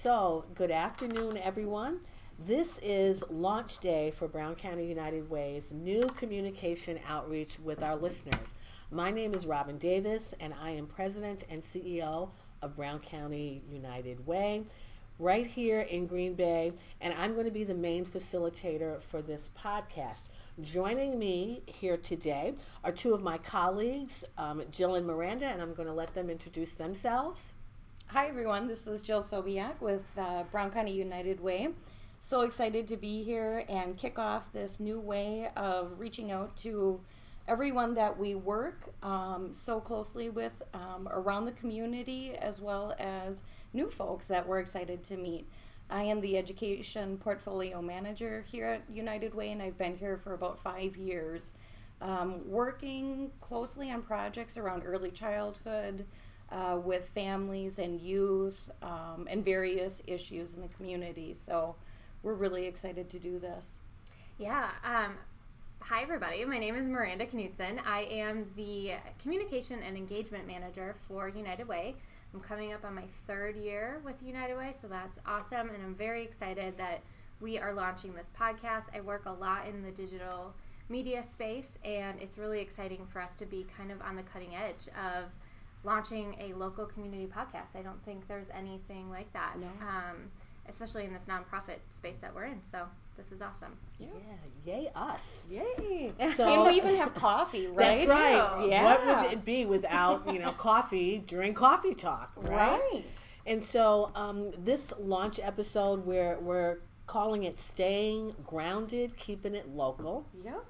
So, good afternoon, everyone. This is launch day for Brown County United Way's new communication outreach with our listeners. My name is Robin Davis, and I am President and CEO of Brown County United Way right here in Green Bay, and I'm going to be the main facilitator for this podcast. Joining me here today are two of my colleagues, um, Jill and Miranda, and I'm going to let them introduce themselves. Hi, everyone. This is Jill Sobiak with uh, Brown County United Way. So excited to be here and kick off this new way of reaching out to everyone that we work um, so closely with um, around the community, as well as new folks that we're excited to meet. I am the education portfolio manager here at United Way, and I've been here for about five years, um, working closely on projects around early childhood uh, with families and youth um, and various issues in the community. So we're really excited to do this. Yeah. Um, hi, everybody. My name is Miranda Knutson. I am the communication and engagement manager for United Way. I'm coming up on my third year with United Way, so that's awesome. And I'm very excited that we are launching this podcast. I work a lot in the digital media space, and it's really exciting for us to be kind of on the cutting edge of launching a local community podcast. I don't think there's anything like that, no. um, especially in this nonprofit space that we're in. So this is awesome. Yeah, yeah yay us. Yay. So, and we even have coffee, right? That's right. Yeah. What would it be without, you know, coffee during coffee talk, right? Right. And so um, this launch episode, we're, we're calling it Staying Grounded, Keeping It Local. Yep.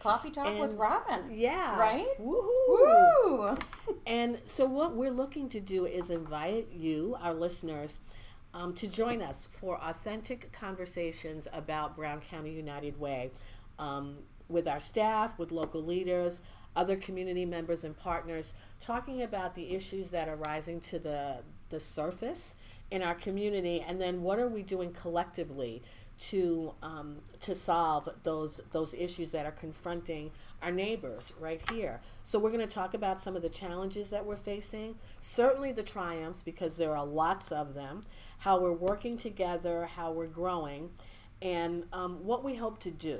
Coffee Talk and, with Robin. Yeah. Right? Woohoo. Woo! and so, what we're looking to do is invite you, our listeners, um, to join us for authentic conversations about Brown County United Way um, with our staff, with local leaders, other community members, and partners, talking about the issues that are rising to the, the surface in our community, and then what are we doing collectively to um, to solve those those issues that are confronting our neighbors right here. So we're going to talk about some of the challenges that we're facing, certainly the triumphs because there are lots of them, how we're working together, how we're growing, and um, what we hope to do.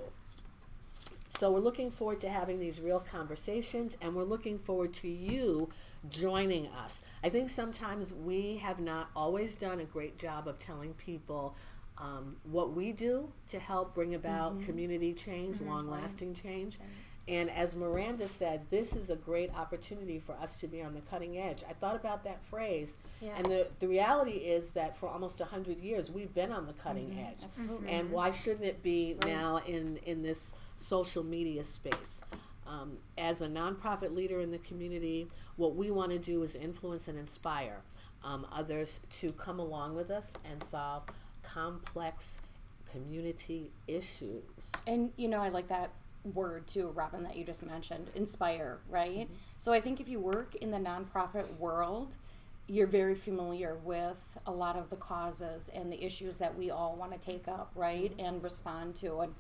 So we're looking forward to having these real conversations, and we're looking forward to you joining us. I think sometimes we have not always done a great job of telling people um, what we do to help bring about mm-hmm. community change, mm-hmm. long lasting change. And as Miranda said, this is a great opportunity for us to be on the cutting edge. I thought about that phrase, yeah. and the, the reality is that for almost 100 years, we've been on the cutting mm-hmm. edge. Absolutely. And why shouldn't it be right. now in, in this social media space? Um, as a nonprofit leader in the community, what we want to do is influence and inspire um, others to come along with us and solve complex community issues. And you know, I like that word too, Robin, that you just mentioned, inspire, right? Mm-hmm. So I think if you work in the nonprofit world, you're very familiar with a lot of the causes and the issues that we all want to take up, right, mm-hmm. and respond to. And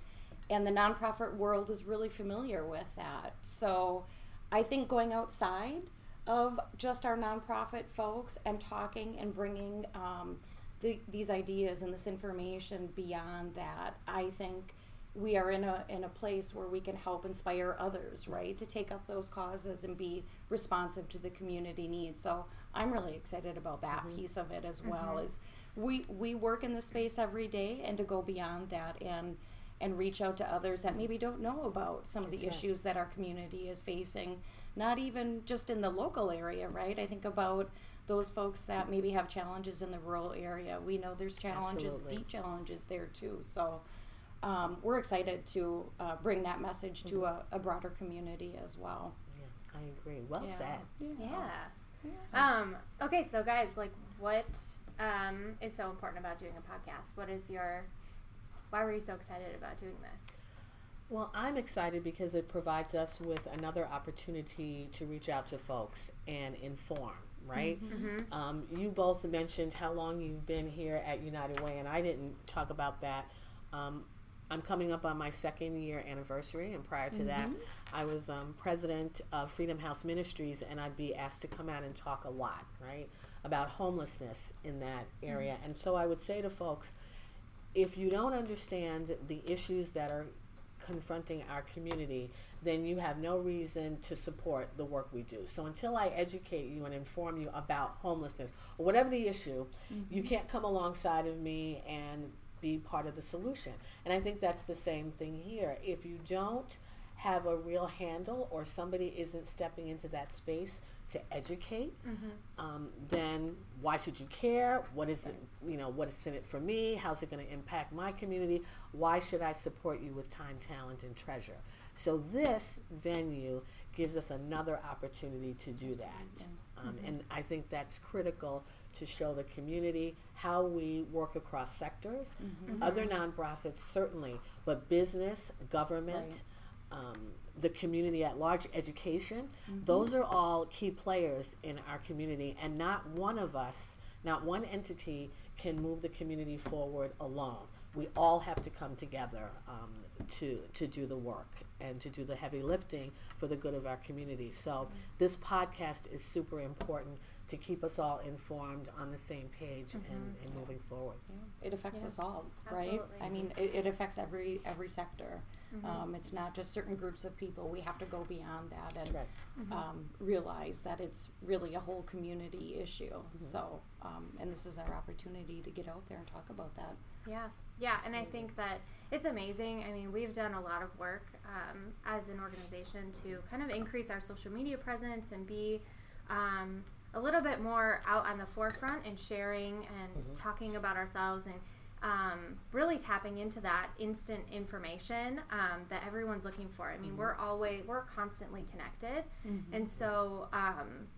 and the nonprofit world is really familiar with that. So I think going outside of just our nonprofit folks and talking and bringing um, the, these ideas and this information beyond that, I think we are in a in a place where we can help inspire others, right, to take up those causes and be responsive to the community needs. So I'm really excited about that mm-hmm. piece of it as well. Mm-hmm. Is we we work in the space every day, and to go beyond that and and reach out to others that maybe don't know about some of the That's issues right. that our community is facing. Not even just in the local area, right? I think about those folks that maybe have challenges in the rural area. We know there's challenges, Absolutely. deep challenges there too. So um, we're excited to uh, bring that message mm-hmm. to a, a, broader community as well. Yeah, I agree. Well yeah. said. Yeah. yeah. yeah. Um, okay, so guys, like, what um, is so important about doing a podcast? What is your why were you so excited about doing this? Well, I'm excited because it provides us with another opportunity to reach out to folks and inform right? Mm-hmm. mm-hmm. Um, you both mentioned how long you've been here at United Way, and I didn't talk about that. Um, I'm coming up on my second year anniversary, and prior to mm-hmm. that, I was um, president of Freedom House Ministries, and I'd be asked to come out and talk a lot, right, about homelessness in that area. And so I would say to folks, if you don't understand the issues that are confronting our community, then you have no reason to support the work we do. So until I educate you and inform you about homelessness or whatever the issue, you mm-hmm. can't come alongside of me and be part of the solution. And I think that's the same thing here. If you don't have a real handle or somebody isn't stepping into that space to educate, um, then why should you care? What is it, you know, what's in it for me? How's it going to impact my community? Why should I support you with time, talent, and treasure? So this venue gives us another opportunity to do that. Um, And I think that's critical to show the community how we work across sectors. Other nonprofits, certainly, but business, government, um, the community at large, education, those are all key players in our community, and not one of us, not one entity can move the community forward alone. We all have to come together um, to, to do the work and to do the heavy lifting for the good of our community. So, this podcast is super important to keep us all informed on the same page and, and moving forward. Yeah, it affects Yeah. us all, right? Absolutely. I mean, it, it affects every every sector. Um, it's not just certain groups of people. We have to go beyond that and right. um, realize that it's really a whole community issue. So, um, and this is our opportunity to get out there and talk about that. Yeah, yeah, and I think that it's amazing. I mean, we've done a lot of work um, as an organization to kind of increase our social media presence and be um, a little bit more out on the forefront and sharing and talking about ourselves and um, really tapping into that instant information um, that everyone's looking for. I mean, we're always we're constantly connected, and so um,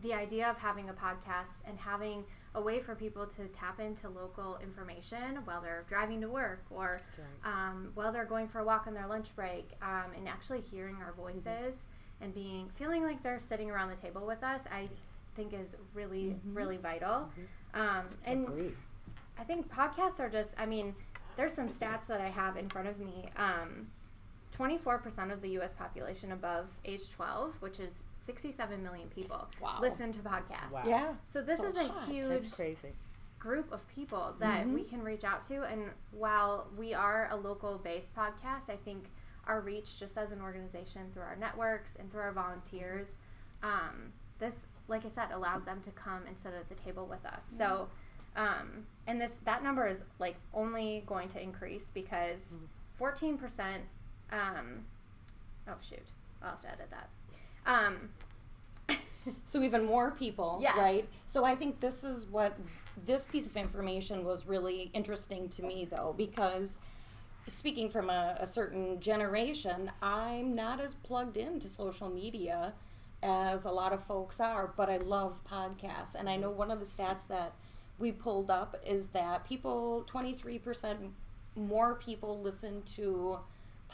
the idea of having a podcast and having a way for people to tap into local information while they're driving to work or right. um, while they're going for a walk on their lunch break um, and actually hearing our voices and being feeling like they're sitting around the table with us i think is really really vital. Um, and Agreed. I think podcasts are just, I mean, there's some stats that I have in front of me. Um, 24% of the US population above age 12, which is 67 million people, Wow. listen to podcasts. Wow. Yeah. So this So is a hot. huge That's crazy. group of people that we can reach out to. And while we are a local based podcast, I think our reach, just as an organization, through our networks and through our volunteers, um, this, like I said, allows them to come and sit at the table with us. So, um, and this that number is like only going to increase because fourteen percent. Um, oh shoot, I'll have to edit that. Um, So even more people, Yes. right? So I think this is what this piece of information was really interesting to me, though, because speaking from a, a certain generation, I'm not as plugged into social media as a lot of folks are, but I love podcasts, and I know one of the stats that we pulled up is that people 23% more people listen to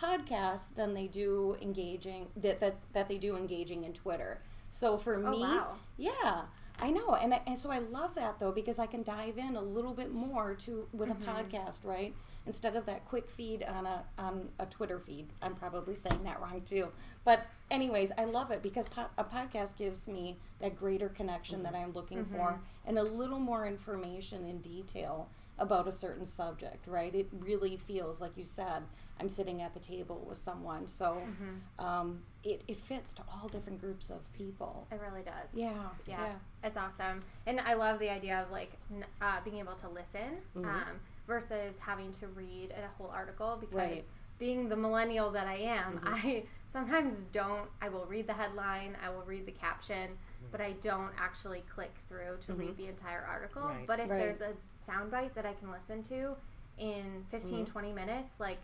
podcasts than they do engaging that that, that they do engaging in Twitter. So for Oh, me, wow. yeah, I know, and I, and so I love that though because I can dive in a little bit more to with Mm-hmm. a podcast, right? Instead of that quick feed on a on a Twitter feed. I'm probably saying that wrong too, but anyways, I love it because po- a podcast gives me that greater connection that I'm looking Mm-hmm. for and a little more information in detail about a certain subject, right? It really feels like you said, I'm sitting at the table with someone, so Mm-hmm. um, it, it fits to all different groups of people. it really does. Yeah, yeah, yeah. it's awesome and i love the idea of like uh, being able to listen um, versus having to read a whole article because Right. being the millennial that i am mm-hmm. i sometimes don't i will read the headline i will read the caption mm-hmm. but i don't actually click through to read mm-hmm. the entire article Right. but if Right. there's a soundbite that i can listen to in 15 20 minutes like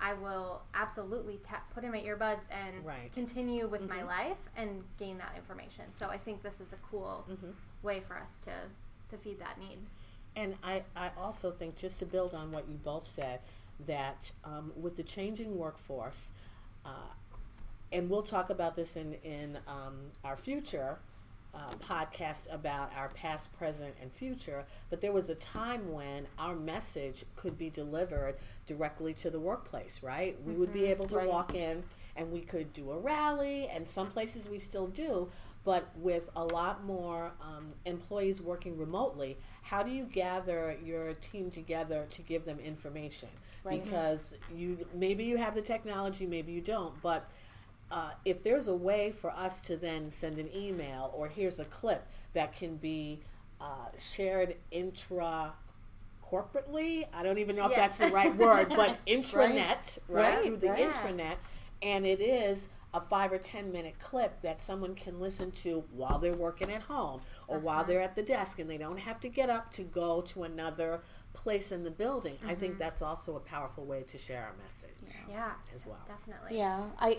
I will absolutely tap, put in my earbuds and Right. continue with my life and gain that information. So I think this is a cool way for us to to feed that need. And I, I also think, just to build on what you both said, that um, with the changing workforce, uh, and we'll talk about this in, in um, our future uh, podcast about our past, present, and future, but there was a time when our message could be delivered directly to the workplace, right? We would be able to Right. walk in and we could do a rally, and some places we still do. But with a lot more um, employees working remotely, how do you gather your team together to give them information? Right. Because you maybe you have the technology, maybe you don't, but uh, if there's a way for us to then send an email or here's a clip that can be uh, shared intra corporately, I don't even know if that's the right word, but intranet, right, Right, through the intranet, and it is a five or ten minute clip that someone can listen to while they're working at home or while Uh-huh. they're at the desk and they don't have to get up to go to another place in the building. I Mm-hmm. think that's also a powerful way to share a message Yeah, as well. definitely. Yeah, I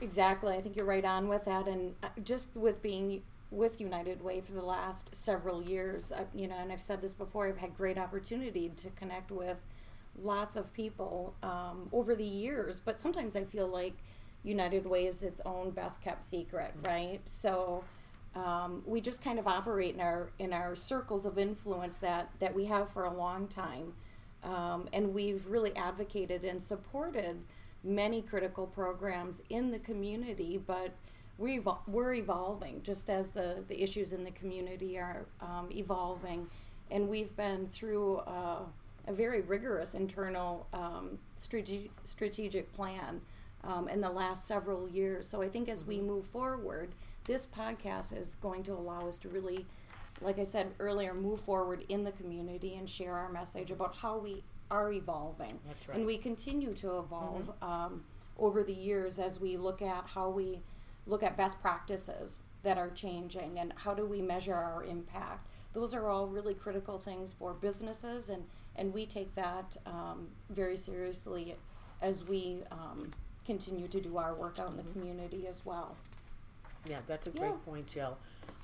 exactly. I think you're right on with that, and uh, just with being with United Way for the last several years, I, you know, and I've said this before. I've had great opportunity to connect with lots of people um, over the years, but sometimes I feel like United Way is its own best kept secret, right? So. Um, we just kind of operate in our in our circles of influence that that we have for a long time, um, and we've really advocated and supported many critical programs in the community, but evol- we're evolving just as the, the issues in the community are um, evolving. And we've been through uh, a very rigorous internal um, strate- strategic plan um, in the last several years. So I think as we move forward, this podcast is going to allow us to really, like I said earlier, move forward in the community and share our message about how we are evolving. That's And we continue to evolve um, over the years as we look at how we look at best practices that are changing and how do we measure our impact. Those are all really critical things for businesses, and, and we take that um, very seriously as we um, continue to do our work out in the community as well. Yeah, that's a Yeah. great point, Jill.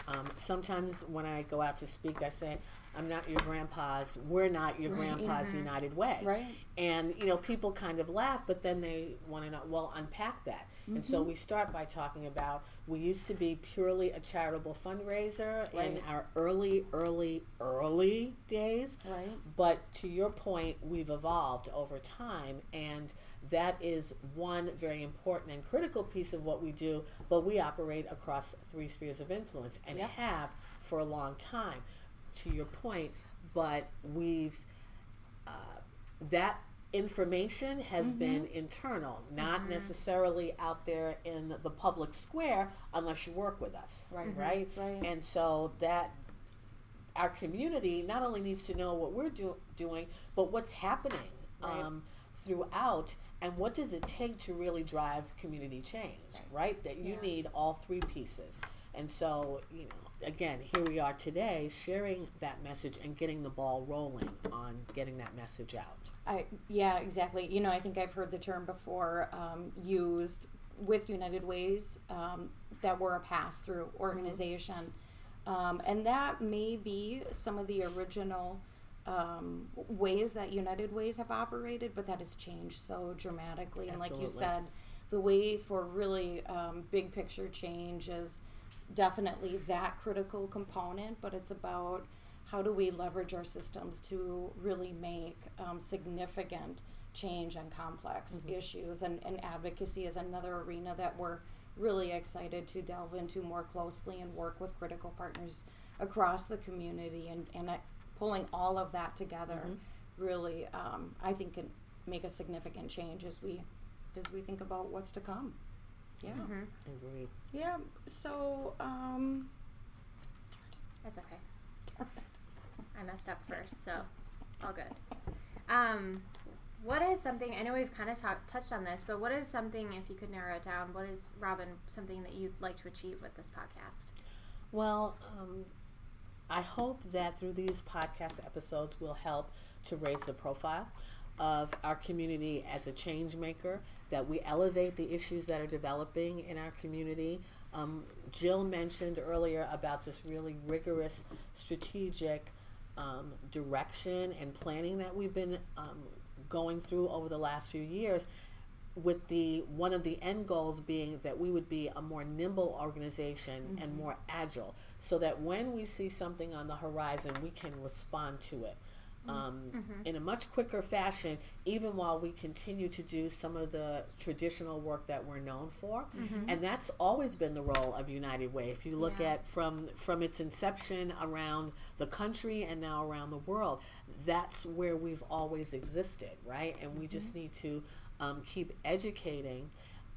Um, sometimes when I go out to speak, I say, I'm not your grandpa's, we're not your Right. grandpa's United Way. Right. And, you know, people kind of laugh, but then they want to know, well, unpack that. And Mm-hmm. so we start by talking about we used to be purely a charitable fundraiser in our early, early, early days. Right. But to your point, we've evolved over time, and that is one very important and critical piece of what we do. But we operate across three spheres of influence and Yep. have for a long time. To your point, but we've uh, that information has Mm-hmm. been internal, not necessarily out there in the public square unless you work with us, Right. right? Right. And so that our community not only needs to know what we're do- doing, but what's happening Right. um, throughout, and what does it take to really drive community change, right? That you Yeah. need all three pieces. And so, you know, again, here we are today sharing that message and getting the ball rolling on getting that message out. I yeah, exactly. You know, I think I've heard the term before um, used with United Ways um, that we're a pass through organization, um, and that may be some of the original um, ways that United Ways have operated, but that has changed so dramatically. And like you said, the way for really um, big picture change is definitely that critical component, but it's about how do we leverage our systems to really make um, significant change on complex issues. And, and advocacy is another arena that we're really excited to delve into more closely and work with critical partners across the community and, and uh, pulling all of that together really um, i think can make a significant change as we as we think about what's to come yeah Mm-hmm. Agreed. yeah so um, That's okay. I messed up first, so all good. Um, what is something? I know we've kind of talked touched on this, but what is something? If you could narrow it down, what is Robin something that you'd like to achieve with this podcast? Well, um, I hope that through these podcast episodes will help to raise the profile of our community as a change maker, that we elevate the issues that are developing in our community. Um, Jill mentioned earlier about this really rigorous strategic um, direction and planning that we've been um, going through over the last few years with the one of the end goals being that we would be a more nimble organization and mm-hmm. more agile so that when we see something on the horizon we can respond to it mm-hmm. um, mm-hmm. in a much quicker fashion, even while we continue to do some of the traditional work that we're known for. And that's always been the role of United Way. If you look Yeah. at from from its inception around the country and now around the world, that's where we've always existed, right? And we just need to um, keep educating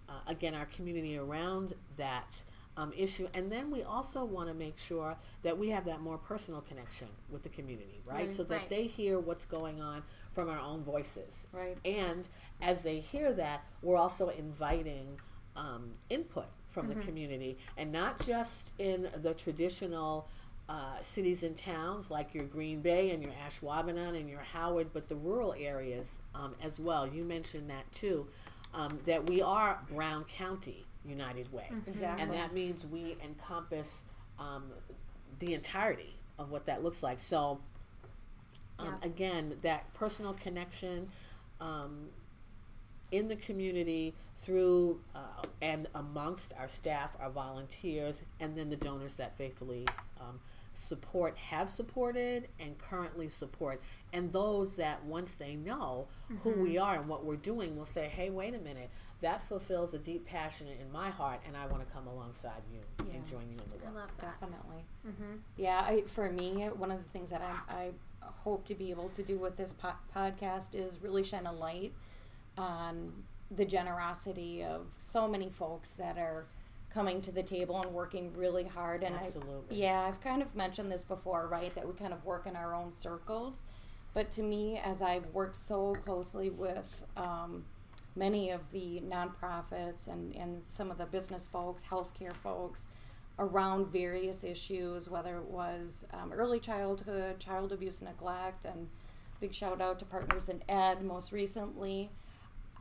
uh, again our community around that um, issue and then we also want to make sure that we have that more personal connection with the community right, so that Right. they hear what's going on from our own voices Right. and as they hear that we're also inviting um, input from Mm-hmm. the community and not just in the traditional uh, cities and towns like your Green Bay and your Ashwaubenon and your Howard, but the rural areas um, as well. You mentioned that too, um, that we are Brown County United Way. Exactly. And that means we encompass um, the entirety of what that looks like. So, um, Yeah. again, that personal connection um, in the community through uh, and amongst our staff, our volunteers, and then the donors that faithfully um, support, have supported, and currently support. And those that once they know who we are and what we're doing will say, hey, wait a minute, that fulfills a deep passion in my heart, and I want to come alongside you Yeah. and join you in the I work. love that. Definitely. Mm-hmm. Yeah, I, for me, one of the things that I, I hope to be able to do with this po- podcast is really shine a light on the generosity of so many folks that are coming to the table and working really hard. And I, yeah, I've kind of mentioned this before, right? That we kind of work in our own circles. But to me, as I've worked so closely with um, many of the nonprofits and, and some of the business folks, healthcare folks, around various issues, whether it was um, early childhood, child abuse and neglect, and big shout out to Partners in Ed most recently.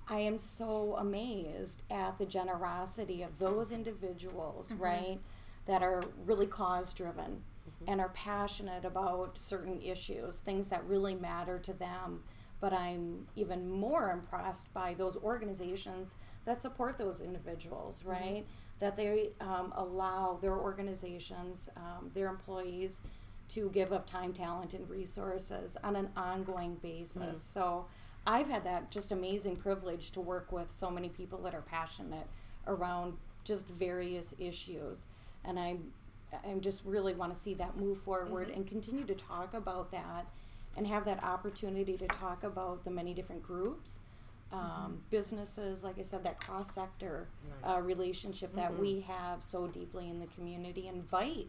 I am so amazed at the generosity of those individuals, right, that are really cause driven and are passionate about certain issues, things that really matter to them. But I'm even more impressed by those organizations that support those individuals, right? That they um, allow their organizations, um, their employees, to give of time, talent, and resources on an ongoing basis. So I've had that just amazing privilege to work with so many people that are passionate around just various issues, and I'm I just really want to see that move forward and continue to talk about that, and have that opportunity to talk about the many different groups. Um, businesses, like I said, that cross sector uh, relationship that we have so deeply in the community. Invite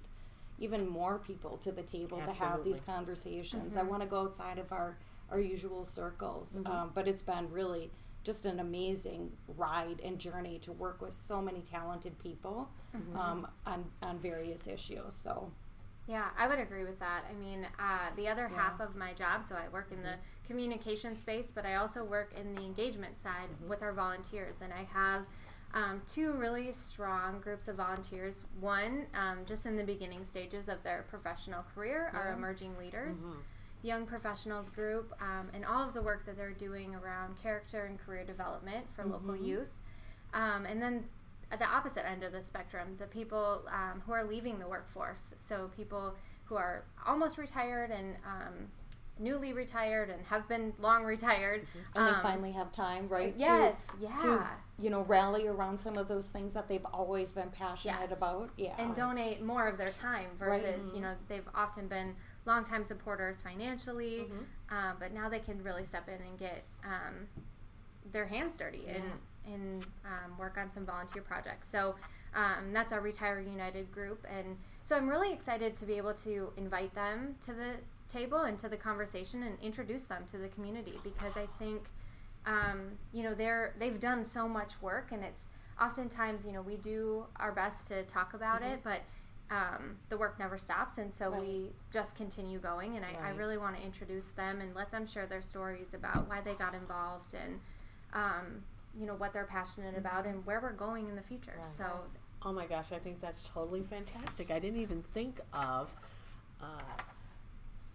even more people to the table to have these Absolutely. conversations. I want to go outside of our, our usual circles. Um, but it's been really just an amazing ride and journey to work with so many talented people um, on, on various issues. So, Yeah, I would agree with that. I mean, uh, the other half of my job, so I work in the communication space, but I also work in the engagement side with our volunteers, and I have um, two really strong groups of volunteers. One, um, just in the beginning stages of their professional career, our emerging leaders. Young professionals group, um, and all of the work that they're doing around character and career development for local youth. Um, and then at the opposite end of the spectrum, the people um, who are leaving the workforce. So people who are almost retired and um, newly retired and have been long retired. and Um, they finally have time, right? to- Yes, yeah. To, you know, rally around some of those things that they've always been passionate Yes. about. Yeah. and donate more of their time Right. versus you know they've often been longtime supporters financially, uh, but now they can really step in and get um, their hands dirty and and um, work on some volunteer projects. So um, that's our Retire United group, and so I'm really excited to be able to invite them to the table and to the conversation and introduce them to the community because I think um, you know they're they've done so much work and it's oftentimes you know we do our best to talk about it but um, the work never stops and so we just continue going and I, I really want to introduce them and let them share their stories about why they got involved and um, you know what they're passionate about and where we're going in the future Right. so Oh my gosh, I think that's totally fantastic. I didn't even think of uh,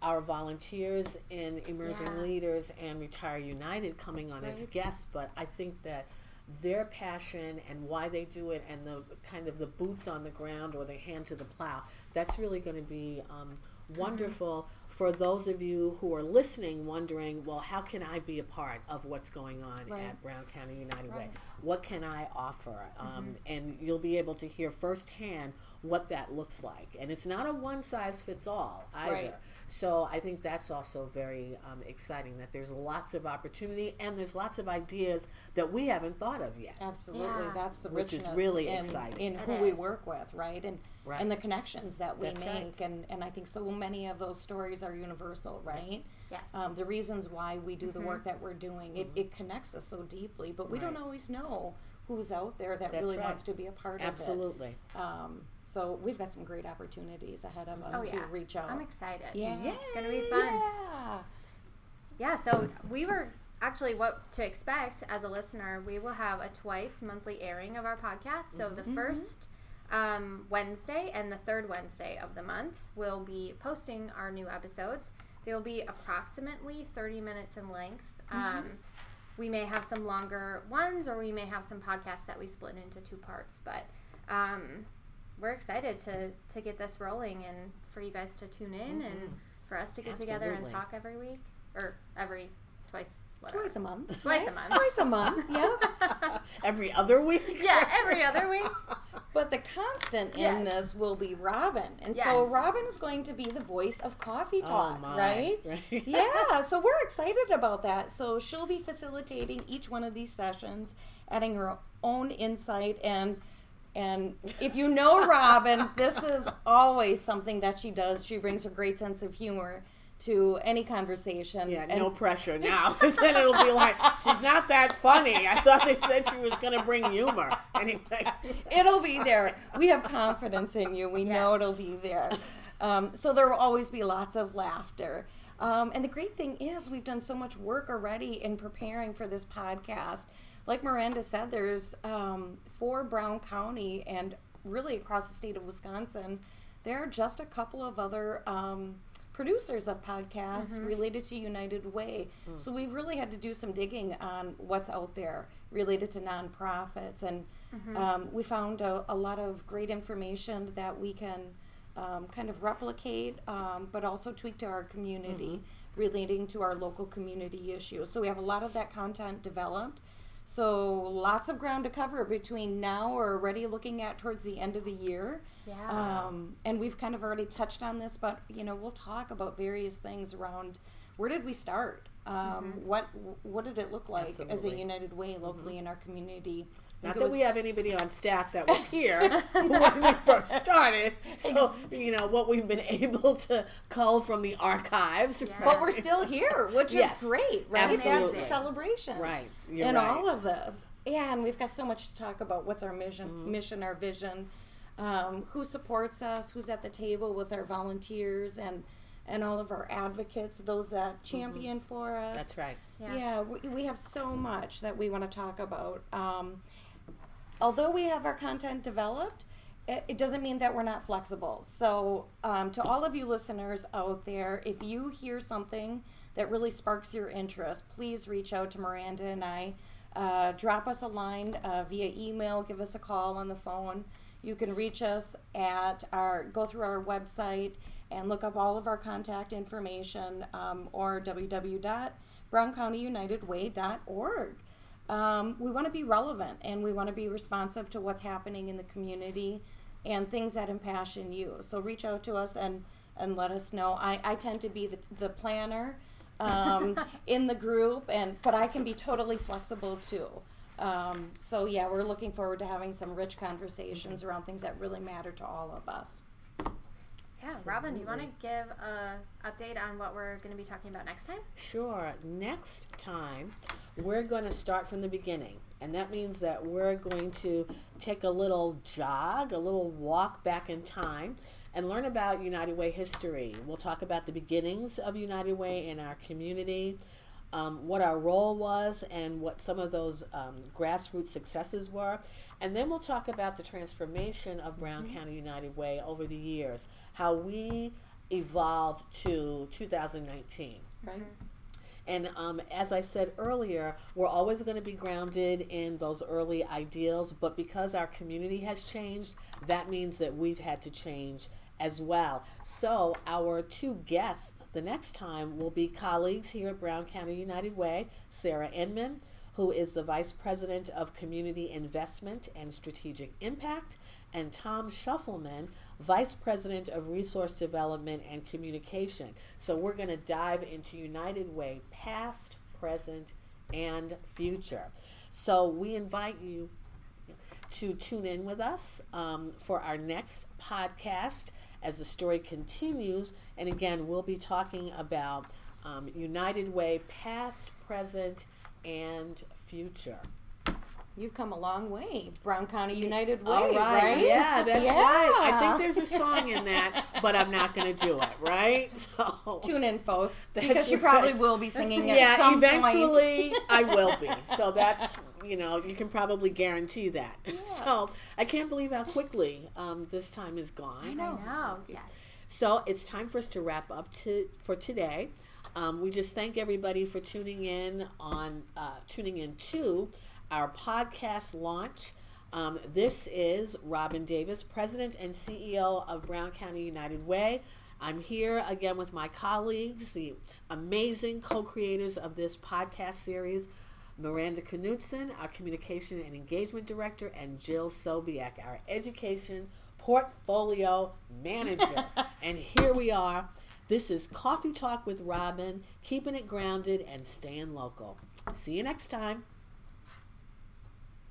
our volunteers in Emerging Yeah. Leaders and Retire United coming on as guests, but I think that their passion and why they do it and the kind of the boots on the ground or the hand to the plow. That's really going to be um, wonderful for those of you who are listening, wondering, well, how can I be a part of what's going on Right. at Brown County United Way? What can I offer? Um, and you'll be able to hear firsthand what that looks like. And it's not a one size fits all either. Right. So I think that's also very um, exciting that there's lots of opportunity and there's lots of ideas that we haven't thought of yet. Absolutely, Yeah. that's the richness Which is richness really in, exciting. in who we work with, right? And Right. and the connections that we That's make, right. and and I think so many of those stories are universal, right? Yes. Um, the reasons why we do the work that we're doing, it, it connects us so deeply, but we don't always know who's out there that That's really right. wants to be a part Absolutely. of it. Um, so we've got some great opportunities ahead of us Oh, to yeah. reach out. I'm excited. yeah, It's going to be fun. Yeah. Yeah, so we were actually what to expect as a listener. We will have a twice monthly airing of our podcast. So the first um, Wednesday and the third Wednesday of the month, we'll be posting our new episodes. They will be approximately 30 minutes in length. Um, we may have some longer ones, or we may have some podcasts that we split into two parts. But um, we're excited to to get this rolling and for you guys to tune in and mm-hmm. for us to get together and talk every week or every twice whatever. Twice a month. Twice a month. Twice a month. Yep. Every other week? yeah, every other week. But the constant in Yes. this will be Robin. And so Robin is going to be the voice of Coffee Oh, Talk, my. right? Right. yeah, so we're excited about that. So she'll be facilitating each one of these sessions, adding her own insight and and if you know Robin, this is always something that she does. She brings her great sense of humor to any conversation. Yeah, And no pressure now. Then it'll be like, she's not that funny. I thought they said she was going to bring humor. Anyway. It'll be there. We have confidence in you. We know it'll be there. Um, so there will always be lots of laughter. Um, and the great thing is, we've done so much work already in preparing for this podcast. Like Miranda said, there's um, for Brown County and really across the state of Wisconsin, there are just a couple of other um, producers of podcasts related to United Way. So we've really had to do some digging on what's out there related to nonprofits. And um, we found a, a lot of great information that we can um, kind of replicate, um, but also tweak to our community relating to our local community issues. So we have a lot of that content developed. So lots of ground to cover between now or already looking at towards the end of the year. Yeah. Um, and we've kind of already touched on this, but you know we'll talk about various things around where did we start? Um, What what did it look like as a United Way locally in our community? I Not that was- we have anybody on staff that was here when we first started. So, you know, what we've been able to cull from the archives. Yeah. but we're still here, which Yes, is great, right? That's the absolutely. celebration, Right. You're in right. all of this. Yeah, and we've got so much to talk about. What's our mission? Mm-hmm. Mission, our vision. Um, who supports us? Who's at the table with our volunteers and and all of our advocates, those that champion for us. Mm-hmm. That's right. Yeah. Yeah, we, we have so much that we want to talk about. Um, although we have our content developed, it, it doesn't mean that we're not flexible. So, um, to all of you listeners out there, if you hear something that really sparks your interest, please reach out to Miranda and I. Uh, drop us a line uh, via email, give us a call on the phone. You can reach us at our, go through our website and look up all of our contact information um, or www.browncountyunitedway.org. Um, we want to be relevant and we want to be responsive to what's happening in the community and things that impassion you. So reach out to us and, and let us know. I, I tend to be the, the planner um, in the group, and but I can be totally flexible too. Um, so yeah, we're looking forward to having some rich conversations around things that really matter to all of us. Yeah, Robin, do you want to give a update on what we're going to be talking about next time? Sure. Next time, we're going to start from the beginning. And that means that we're going to take a little jog, a little walk back in time, and learn about United Way history. We'll talk about the beginnings of United Way in our community, um, what our role was, and what some of those um, grassroots successes were. And then we'll talk about the transformation of Brown County United Way over the years, how we evolved to 2019. Right? And um, as I said earlier, we're always going to be grounded in those early ideals, but because our community has changed, that means that we've had to change as well. So, our two guests the next time will be colleagues here at Brown County United Way, Sarah Inman, who is the Vice President of Community Investment and Strategic Impact, and Tom Shuffleman, Vice President of Resource Development and Communication. So we're going to dive into United Way past, present, and future. So we invite you to tune in with us um, for our next podcast as the story continues. And again, we'll be talking about um, United Way past, present, and future. You've come a long way, Brown County United Way, All right. right? Yeah, that's Yeah. right. I think there's a song in that, but I'm not going to do it, right? So Tune in, folks, That's because you probably will be singing at yeah, some point. eventually I will be. So that's you know you can probably guarantee that. So I can't believe how quickly um, this time is gone. I know. I know. Yes. So it's time for us to wrap up to for today. Um, we just thank everybody for tuning in on uh, tuning in to our podcast launch. Um, this is Robin Davis, President and CEO of Brown County United Way. I'm here again with my colleagues, the amazing co-creators of this podcast series, Miranda Knudsen, our Communication and Engagement Director, and Jill Sobiek, our Education Portfolio Manager. and here we are. This is Coffee Talk with Robin, keeping it grounded and staying local. See you next time.